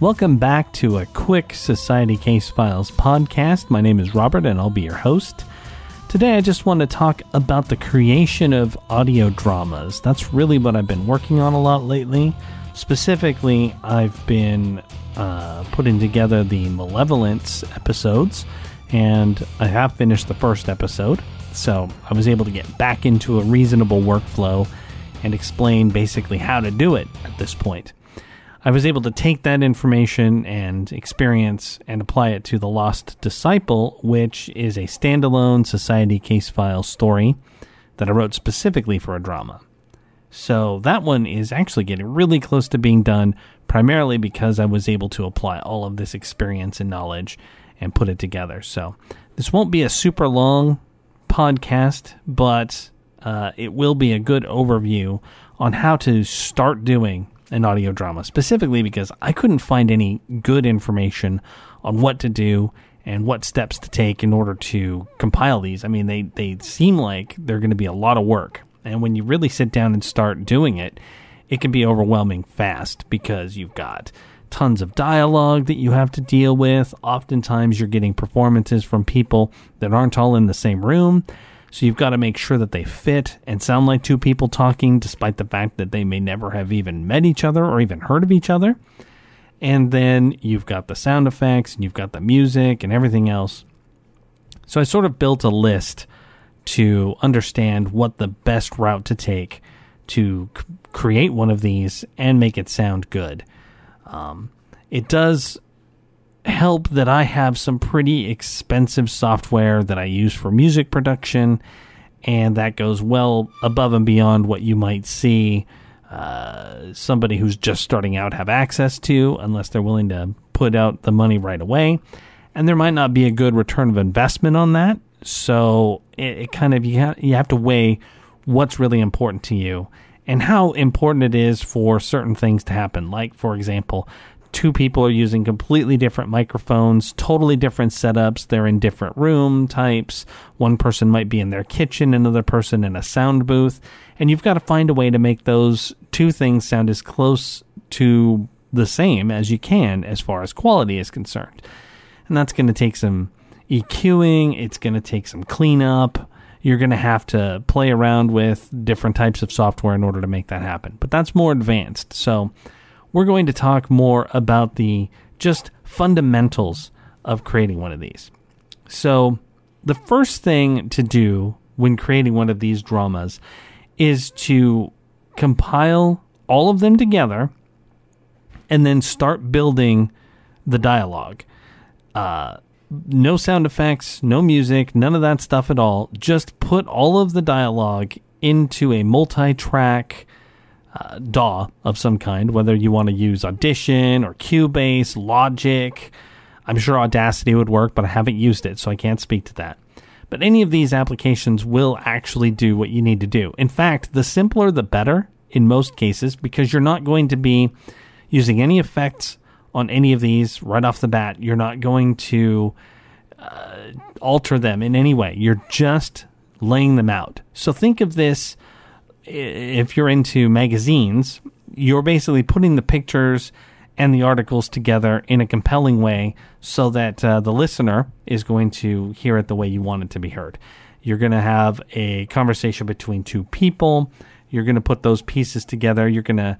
Welcome back to a quick Society Case Files podcast. My name is Robert and I'll be your host. Today, I just want to talk about the creation of audio dramas. That's really what I've been working on a lot lately. Specifically, I've been uh, putting together the Malevolence episodes, and I have finished the first episode. So I was able to get back into a reasonable workflow and explain basically how to do it at this point. I was able to take that information and experience and apply it to The Lost Disciple, which is a standalone Society case file story that I wrote specifically for a drama. So that one is actually getting really close to being done, primarily because I was able to apply all of this experience and knowledge and put it together. So this won't be a super long podcast, but uh, it will be a good overview on how to start doing an audio drama, specifically because I couldn't find any good information on what to do and what steps to take in order to compile these. I mean, they, they seem like they're going to be a lot of work. And when you really sit down and start doing it, it can be overwhelming fast because you've got tons of dialogue that you have to deal with. Oftentimes, you're getting performances from people that aren't all in the same room. So you've got to make sure that they fit and sound like two people talking, despite the fact that they may never have even met each other or even heard of each other. And then you've got the sound effects and you've got the music and everything else. So I sort of built a list to understand what the best route to take to c- create one of these and make it sound good. Um, it does help that I have some pretty expensive software that I use for music production, and that goes well above and beyond what you might see uh, somebody who's just starting out have access to, unless they're willing to put out the money right away. And there might not be a good return of investment on that. So it, it kind of you, you have to weigh what's really important to you and how important it is for certain things to happen. Like, for example, two people are using completely different microphones, totally different setups. They're in different room types. One person might be in their kitchen, another person in a sound booth. And you've got to find a way to make those two things sound as close to the same as you can as far as quality is concerned. And that's going to take some EQing, it's going to take some cleanup. You're going to have to play around with different types of software in order to make that happen. But that's more advanced. So, we're going to talk more about the just fundamentals of creating one of these. So, the first thing to do when creating one of these dramas is to compile all of them together and then start building the dialogue. Uh, no sound effects, no music, none of that stuff at all. Just put all of the dialogue into a multi track uh, DAW of some kind, whether you want to use Audition or Cubase, Logic. I'm sure Audacity would work, but I haven't used it, so I can't speak to that. But any of these applications will actually do what you need to do. In fact, the simpler the better in most cases because you're not going to be using any effects on any of these right off the bat. You're not going to uh, alter them in any way. You're just laying them out. So think of this if you're into magazines, you're basically putting the pictures and the articles together in a compelling way so that uh, the listener is going to hear it the way you want it to be heard. You're going to have a conversation between two people. You're going to put those pieces together. You're going to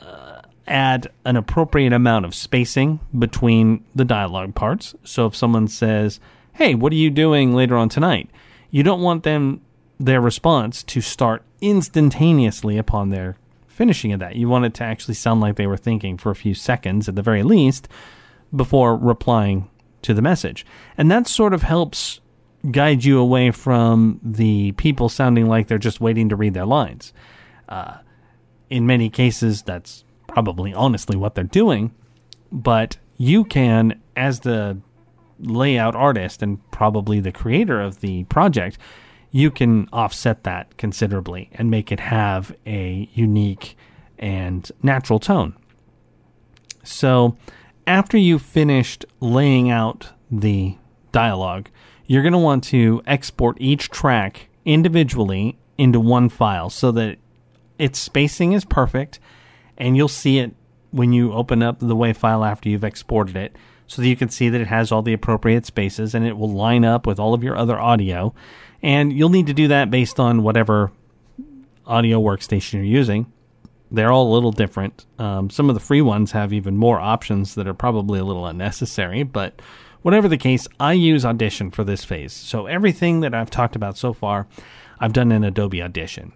uh, add an appropriate amount of spacing between the dialogue parts. So if someone says, Hey, what are you doing later on tonight? You don't want them their response to start instantaneously upon their finishing of that. You want it to actually sound like they were thinking for a few seconds at the very least before replying to the message. And that sort of helps guide you away from the people sounding like they're just waiting to read their lines. Uh, in many cases, that's probably honestly what they're doing, but you can, as the layout artist and probably the creator of the project, you can offset that considerably and make it have a unique and natural tone. So, after you've finished laying out the dialogue, you're going to want to export each track individually into one file so that its spacing is perfect and you'll see it when you open up the WAV file after you've exported it so that you can see that it has all the appropriate spaces and it will line up with all of your other audio. And you'll need to do that based on whatever audio workstation you're using. They're all a little different. Um, some of the free ones have even more options that are probably a little unnecessary, but whatever the case, I use Audition for this phase. So everything that I've talked about so far, I've done in Adobe Audition.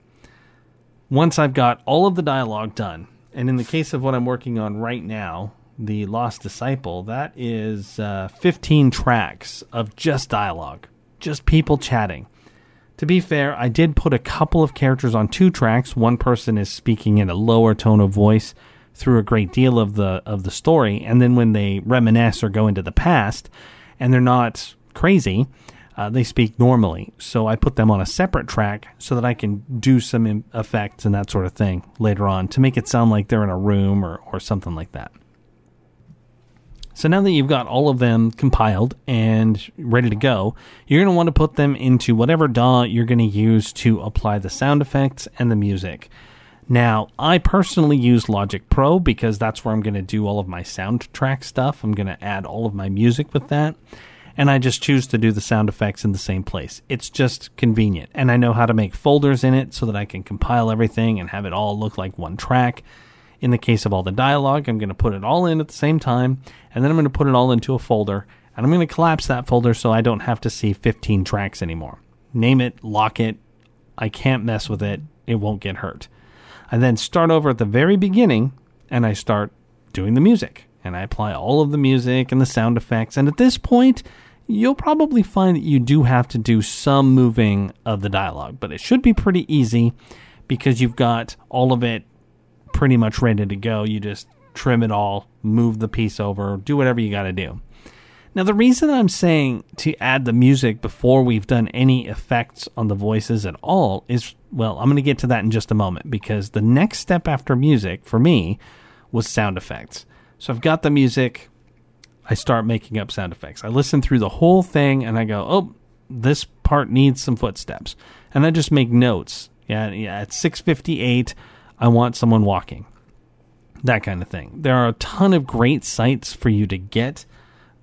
Once I've got all of the dialogue done, and in the case of what I'm working on right now, the Lost Disciple, that is uh, 15 tracks of just dialogue, just people chatting. To be fair, I did put a couple of characters on two tracks. One person is speaking in a lower tone of voice through a great deal of the of the story, and then when they reminisce or go into the past, and they're not crazy, uh, they speak normally. So I put them on a separate track so that I can do some effects and that sort of thing later on to make it sound like they're in a room or, or something like that. So now that you've got all of them compiled and ready to go, you're going to want to put them into whatever DAW you're going to use to apply the sound effects and the music. Now, I personally use Logic Pro because that's where I'm going to do all of my soundtrack stuff. I'm going to add all of my music with that. And I just choose to do the sound effects in the same place. It's just convenient. And I know how to make folders in it so that I can compile everything and have it all look like one track. In the case of all the dialogue, I'm going to put it all in at the same time, and then I'm going to put it all into a folder, and I'm going to collapse that folder so I don't have to see 15 tracks anymore. Name it, lock it. I can't mess with it. It won't get hurt. I then start over at the very beginning and I start doing the music. And I apply all of the music and the sound effects. And at this point, you'll probably find that you do have to do some moving of the dialogue, but it should be pretty easy because you've got all of it pretty much ready to go. You just trim it all, move the piece over, do whatever you got to do. Now, the reason I'm saying to add the music before we've done any effects on the voices at all is, well, I'm going to get to that in just a moment because the next step after music for me was sound effects. So I've got the music, I start making up sound effects. I listen through the whole thing and I go, oh, this part needs some footsteps. And I just make notes. Yeah, yeah at 658, I want someone walking. That kind of thing. There are a ton of great sites for you to get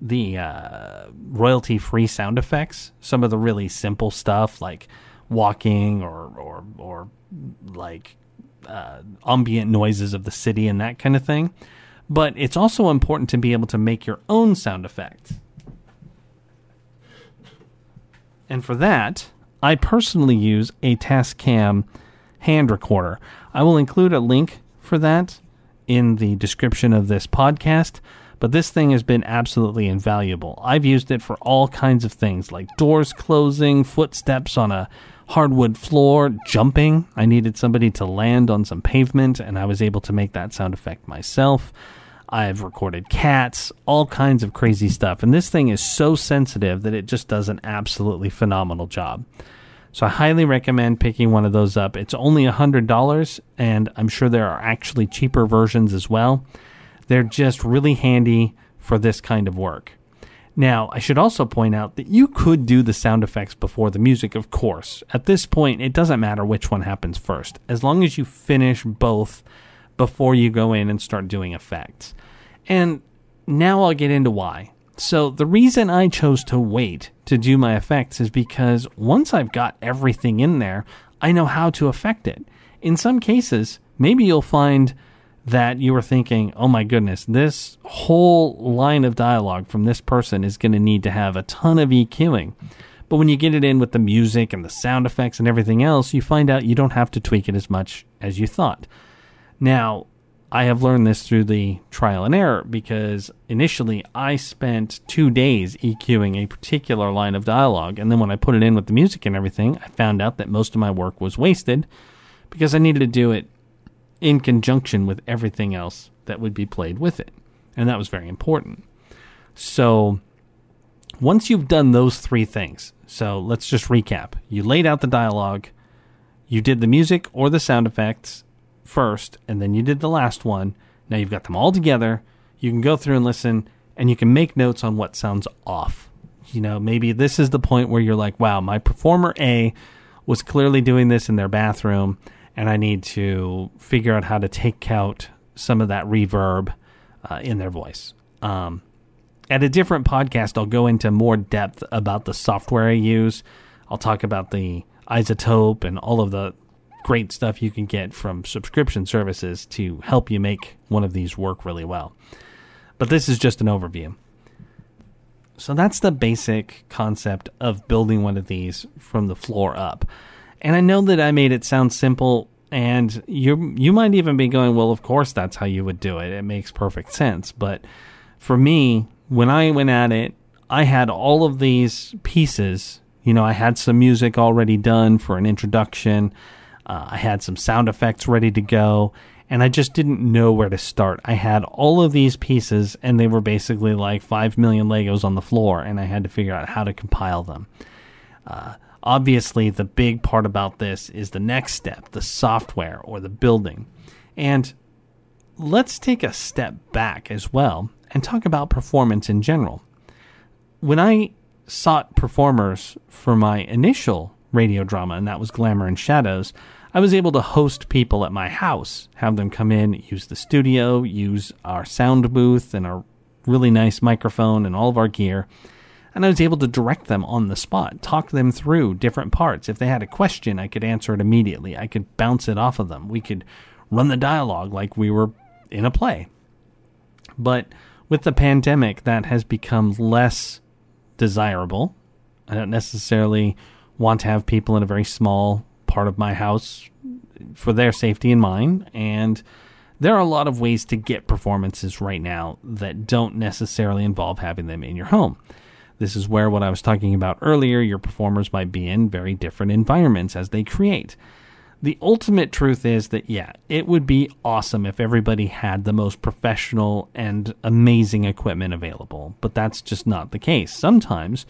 the uh, royalty free sound effects. Some of the really simple stuff like walking or or or like uh, ambient noises of the city and that kind of thing. But it's also important to be able to make your own sound effects. And for that, I personally use a Tascam hand recorder. I will include a link for that in the description of this podcast. But this thing has been absolutely invaluable. I've used it for all kinds of things like doors closing, footsteps on a hardwood floor, jumping. I needed somebody to land on some pavement, and I was able to make that sound effect myself. I've recorded cats, all kinds of crazy stuff. And this thing is so sensitive that it just does an absolutely phenomenal job. So I highly recommend picking one of those up. It's only $100, and I'm sure there are actually cheaper versions as well. They're just really handy for this kind of work. Now, I should also point out that you could do the sound effects before the music, of course. At this point, it doesn't matter which one happens first, as long as you finish both before you go in and start doing effects. And now I'll get into why. So, the reason I chose to wait to do my effects is because once I've got everything in there, I know how to affect it. In some cases, maybe you'll find that you were thinking, oh my goodness, this whole line of dialogue from this person is going to need to have a ton of EQing. But when you get it in with the music and the sound effects and everything else, you find out you don't have to tweak it as much as you thought. Now, I have learned this through the trial and error because initially I spent two days EQing a particular line of dialogue. And then when I put it in with the music and everything, I found out that most of my work was wasted because I needed to do it in conjunction with everything else that would be played with it. And that was very important. So once you've done those three things, so let's just recap. You laid out the dialogue, you did the music or the sound effects, first, and then you did the last one. Now you've got them all together. You can go through and listen, and you can make notes on what sounds off. You know, maybe this is the point where you're like, wow, my performer A was clearly doing this in their bathroom, and I need to figure out how to take out some of that reverb uh, in their voice. Um, at a different podcast, I'll go into more depth about the software I use. I'll talk about the iZotope and all of the great stuff you can get from subscription services to help you make one of these work really well. But this is just an overview. So that's the basic concept of building one of these from the floor up. And I know that I made it sound simple and you you might even be going, well, of course that's how you would do it. It makes perfect sense. But for me, when I went at it, I had all of these pieces. You know, I had some music already done for an introduction. Uh, I had some sound effects ready to go, and I just didn't know where to start. I had all of these pieces, and they were basically like 5 million Legos on the floor, and I had to figure out how to compile them. Uh, obviously, the big part about this is the next step the software or the building. And let's take a step back as well and talk about performance in general. When I sought performers for my initial radio drama, and that was Glamour and Shadows, I was able to host people at my house, have them come in, use the studio, use our sound booth and our really nice microphone and all of our gear. And I was able to direct them on the spot, talk them through different parts. If they had a question, I could answer it immediately. I could bounce it off of them. We could run the dialogue like we were in a play. But with the pandemic, that has become less desirable. I don't necessarily want to have people in a very small part of my house for their safety and mine. And there are a lot of ways to get performances right now that don't necessarily involve having them in your home. This is where what I was talking about earlier, your performers might be in very different environments as they create. The ultimate truth is that, yeah, it would be awesome if everybody had the most professional and amazing equipment available, but that's just not the case. Sometimes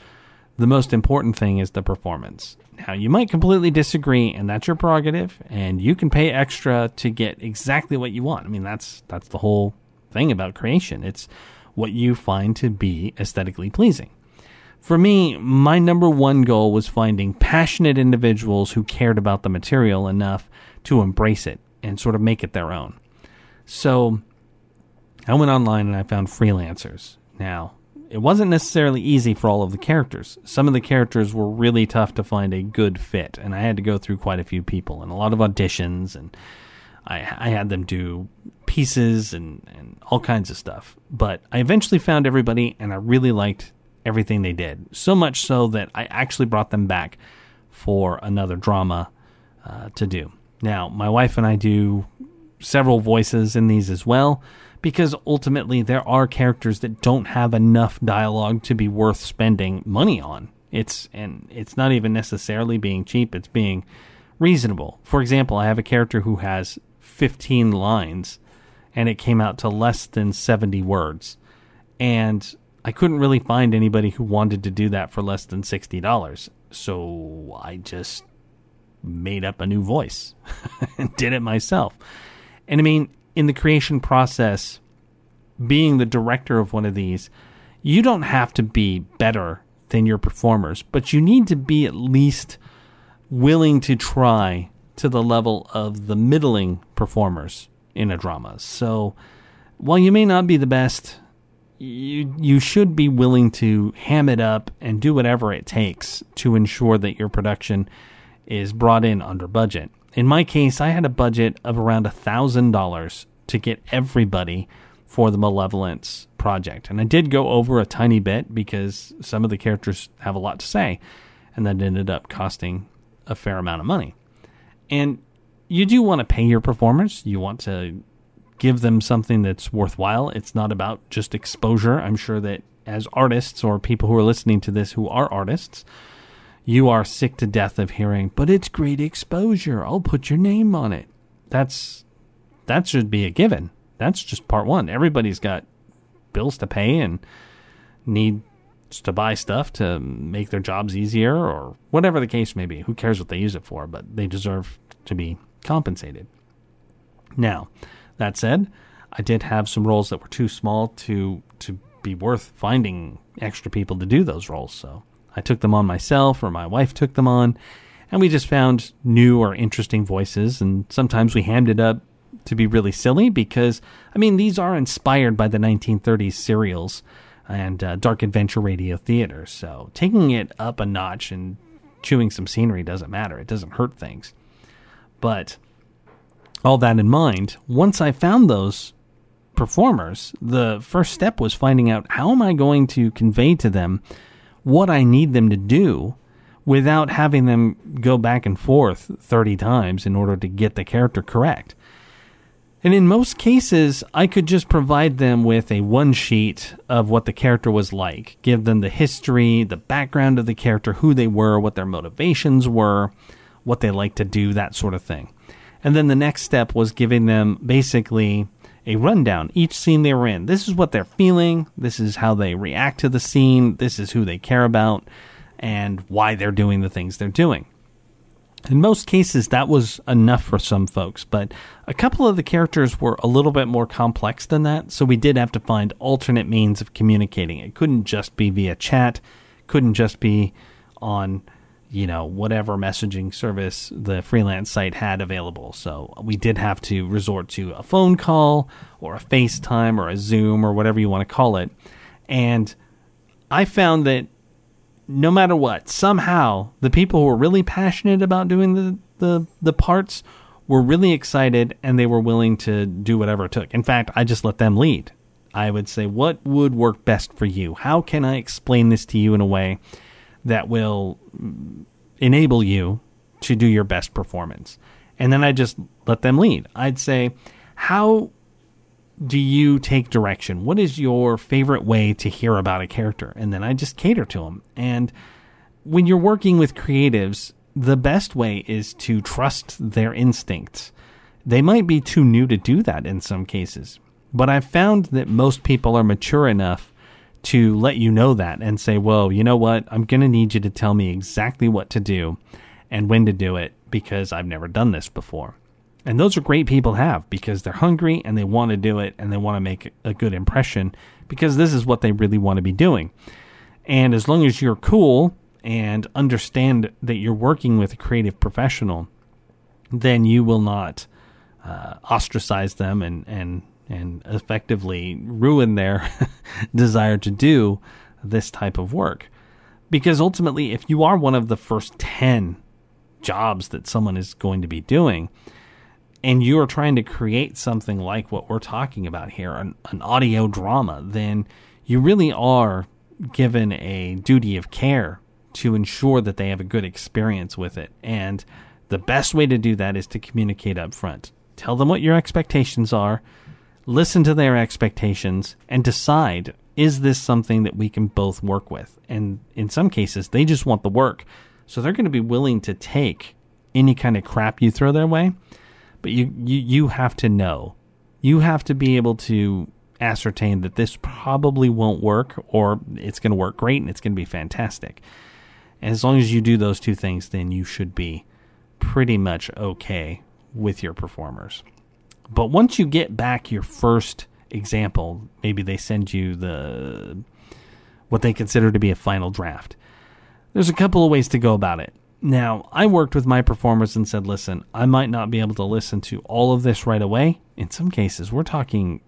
the most important thing is the performance. Now, you might completely disagree, and that's your prerogative, and you can pay extra to get exactly what you want. I mean, that's that's the whole thing about creation. It's what you find to be aesthetically pleasing. For me, my number one goal was finding passionate individuals who cared about the material enough to embrace it and sort of make it their own. So I went online and I found freelancers. Now, it wasn't necessarily easy for all of the characters. Some of the characters were really tough to find a good fit, and I had to go through quite a few people and a lot of auditions, and I, I had them do pieces and, and all kinds of stuff. But I eventually found everybody, and I really liked everything they did. So much so that I actually brought them back for another drama uh, to do. Now, my wife and I do several voices in these as well because ultimately there are characters that don't have enough dialogue to be worth spending money on. It's and it's not even necessarily being cheap, it's being reasonable. For example, I have a character who has 15 lines and it came out to less than 70 words. And I couldn't really find anybody who wanted to do that for less than $60. So I just made up a new voice and did it myself. And I mean, in the creation process, being the director of one of these, you don't have to be better than your performers, but you need to be at least willing to try to the level of the middling performers in a drama. So while you may not be the best, you you should be willing to ham it up and do whatever it takes to ensure that your production is brought in under budget. In my case, I had a budget of around $1,000 to get everybody for the Malevolence project. And I did go over a tiny bit because some of the characters have a lot to say, and that ended up costing a fair amount of money. And you do want to pay your performers, you want to give them something that's worthwhile. It's not about just exposure. I'm sure that as artists or people who are listening to this who are artists, you are sick to death of hearing, but it's great exposure. I'll put your name on it. That's that should be a given. That's just part one. Everybody's got bills to pay and needs to buy stuff to make their jobs easier or whatever the case may be. Who cares what they use it for, but they deserve to be compensated. Now, that said, I did have some roles that were too small to to be worth finding extra people to do those roles. So I took them on myself or my wife took them on and we just found new or interesting voices and sometimes we hammed it up to be really silly because, I mean, these are inspired by the 1930s serials and uh, dark adventure radio theater. So taking it up a notch and chewing some scenery doesn't matter. It doesn't hurt things. But all that in mind, once I found those performers, the first step was finding out how am I going to convey to them what I need them to do without having them go back and forth 30 times in order to get the character correct. And in most cases, I could just provide them with a one sheet of what the character was like, give them the history, the background of the character, who they were, what their motivations were, what they like to do, that sort of thing. And then the next step was giving them basically a rundown. Each scene they were in. This is what they're feeling. This is how they react to the scene. This is who they care about and why they're doing the things they're doing. In most cases, that was enough for some folks, but a couple of the characters were a little bit more complex than that, so we did have to find alternate means of communicating. It couldn't just be via chat, couldn't just be on, you know, whatever messaging service the freelance site had available. So we did have to resort to a phone call or a FaceTime or a Zoom or whatever you want to call it. And I found that no matter what, somehow the people who were really passionate about doing the, the, the parts were really excited and they were willing to do whatever it took. In fact, I just let them lead. I would say, what would work best for you? How can I explain this to you in a way that will enable you to do your best performance? And then I just let them lead. I'd say, how do you take direction? What is your favorite way to hear about a character? And then I just cater to them. And when you're working with creatives, the best way is to trust their instincts. They might be too new to do that in some cases, but I've found that most people are mature enough to let you know that and say, well, you know what? I'm going to need you to tell me exactly what to do and when to do it because I've never done this before. And those are great people have because they're hungry and they want to do it and they want to make a good impression because this is what they really want to be doing. And as long as you're cool and understand that you're working with a creative professional, then you will not uh, ostracize them and, and, and effectively ruin their desire to do this type of work. Because ultimately, if you are one of the first 10 jobs that someone is going to be doing, and you are trying to create something like what we're talking about here, an, an audio drama, then you really are given a duty of care to ensure that they have a good experience with it. And the best way to do that is to communicate up front. Tell them what your expectations are, listen to their expectations, and decide is this something that we can both work with? And in some cases, they just want the work. So they're going to be willing to take any kind of crap you throw their way but you, you, you have to know. You have to be able to ascertain that this probably won't work or it's going to work great and it's going to be fantastic. And as long as you do those two things, then you should be pretty much okay with your performers. But once you get back your first example, maybe they send you the what they consider to be a final draft. There's a couple of ways to go about it. Now, I worked with my performers and said, listen, I might not be able to listen to all of this right away. In some cases, we're talking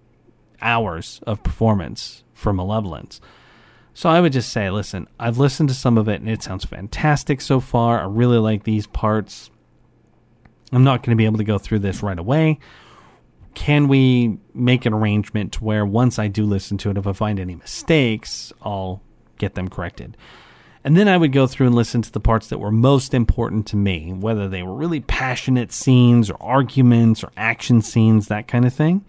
hours of performance for Malevolence. So I would just say, listen, I've listened to some of it and it sounds fantastic so far. I really like these parts. I'm not going to be able to go through this right away. Can we make an arrangement where once I do listen to it, if I find any mistakes, I'll get them corrected? And then I would go through and listen to the parts that were most important to me, whether they were really passionate scenes or arguments or action scenes, that kind of thing.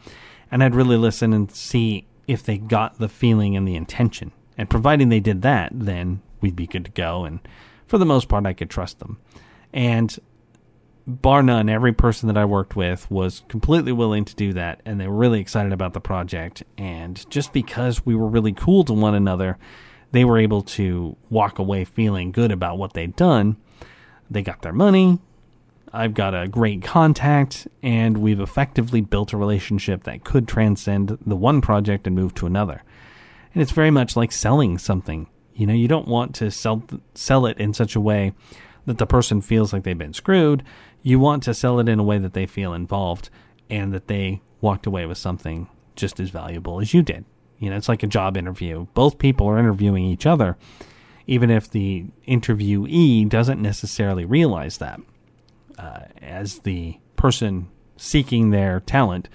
And I'd really listen and see if they got the feeling and the intention. And providing they did that, then we'd be good to go. And for the most part, I could trust them. And bar none, every person that I worked with was completely willing to do that. And they were really excited about the project. And just because we were really cool to one another, they were able to walk away feeling good about what they'd done. They got their money. I've got a great contact, and we've effectively built a relationship that could transcend the one project and move to another. And it's very much like selling something. You know, you don't want to sell sell it in such a way that the person feels like they've been screwed. You want to sell it in a way that they feel involved and that they walked away with something just as valuable as you did. You know, it's like a job interview. Both people are interviewing each other, even if the interviewee doesn't necessarily realize that. Uh, as the person seeking their talent,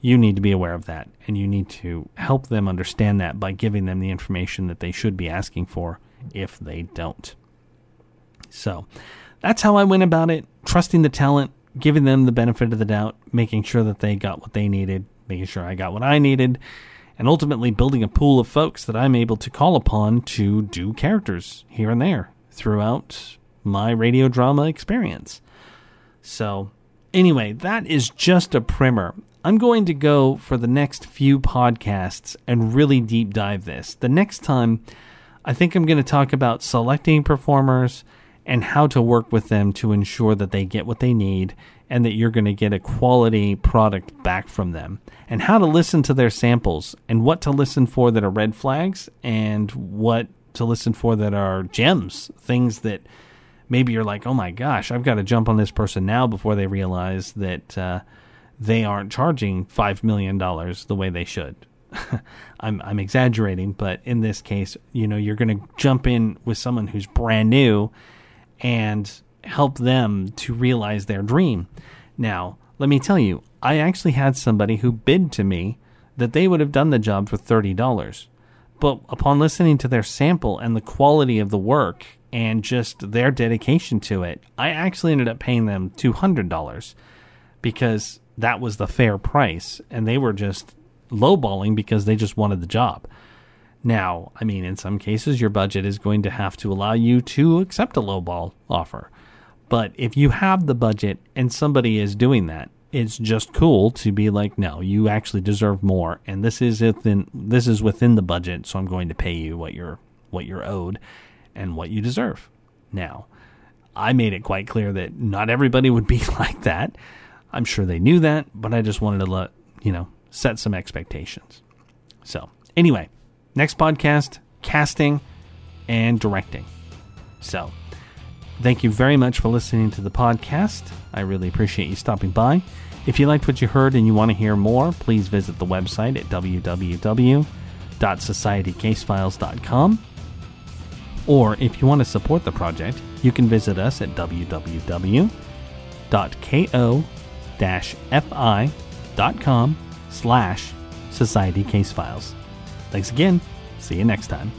you need to be aware of that and you need to help them understand that by giving them the information that they should be asking for if they don't. So that's how I went about it trusting the talent, giving them the benefit of the doubt, making sure that they got what they needed, making sure I got what I needed, and ultimately building a pool of folks that I'm able to call upon to do characters here and there throughout my radio drama experience. So, anyway, that is just a primer. I'm going to go for the next few podcasts and really deep dive this. The next time, I think I'm going to talk about selecting performers and how to work with them to ensure that they get what they need and that you're going to get a quality product back from them, and how to listen to their samples and what to listen for that are red flags and what to listen for that are gems, things that maybe you're like, oh my gosh, I've got to jump on this person now before they realize that uh, they aren't charging $5 million the way they should. I'm I'm exaggerating, but in this case, you know, you're going to jump in with someone who's brand new and help them to realize their dream. Now, let me tell you, I actually had somebody who bid to me that they would have done the job for $30. But upon listening to their sample and the quality of the work and just their dedication to it, I actually ended up paying them $200 because that was the fair price. And they were just lowballing because they just wanted the job. Now, I mean, in some cases, your budget is going to have to allow you to accept a lowball offer. But if you have the budget and somebody is doing that, it's just cool to be like, no, you actually deserve more, and this is within this is within the budget, so I'm going to pay you what you're what you're owed and what you deserve. Now, I made it quite clear that not everybody would be like that. I'm sure they knew that, but I just wanted to let you know set some expectations. So anyway, next podcast, casting and directing. So Thank you very much for listening to the podcast. I really appreciate you stopping by. If you liked what you heard and you want to hear more, please visit the website at www.societycasefiles.com. Or if you want to support the project, you can visit us at www.ko-fi.com slash societycasefiles. Thanks again. See you next time.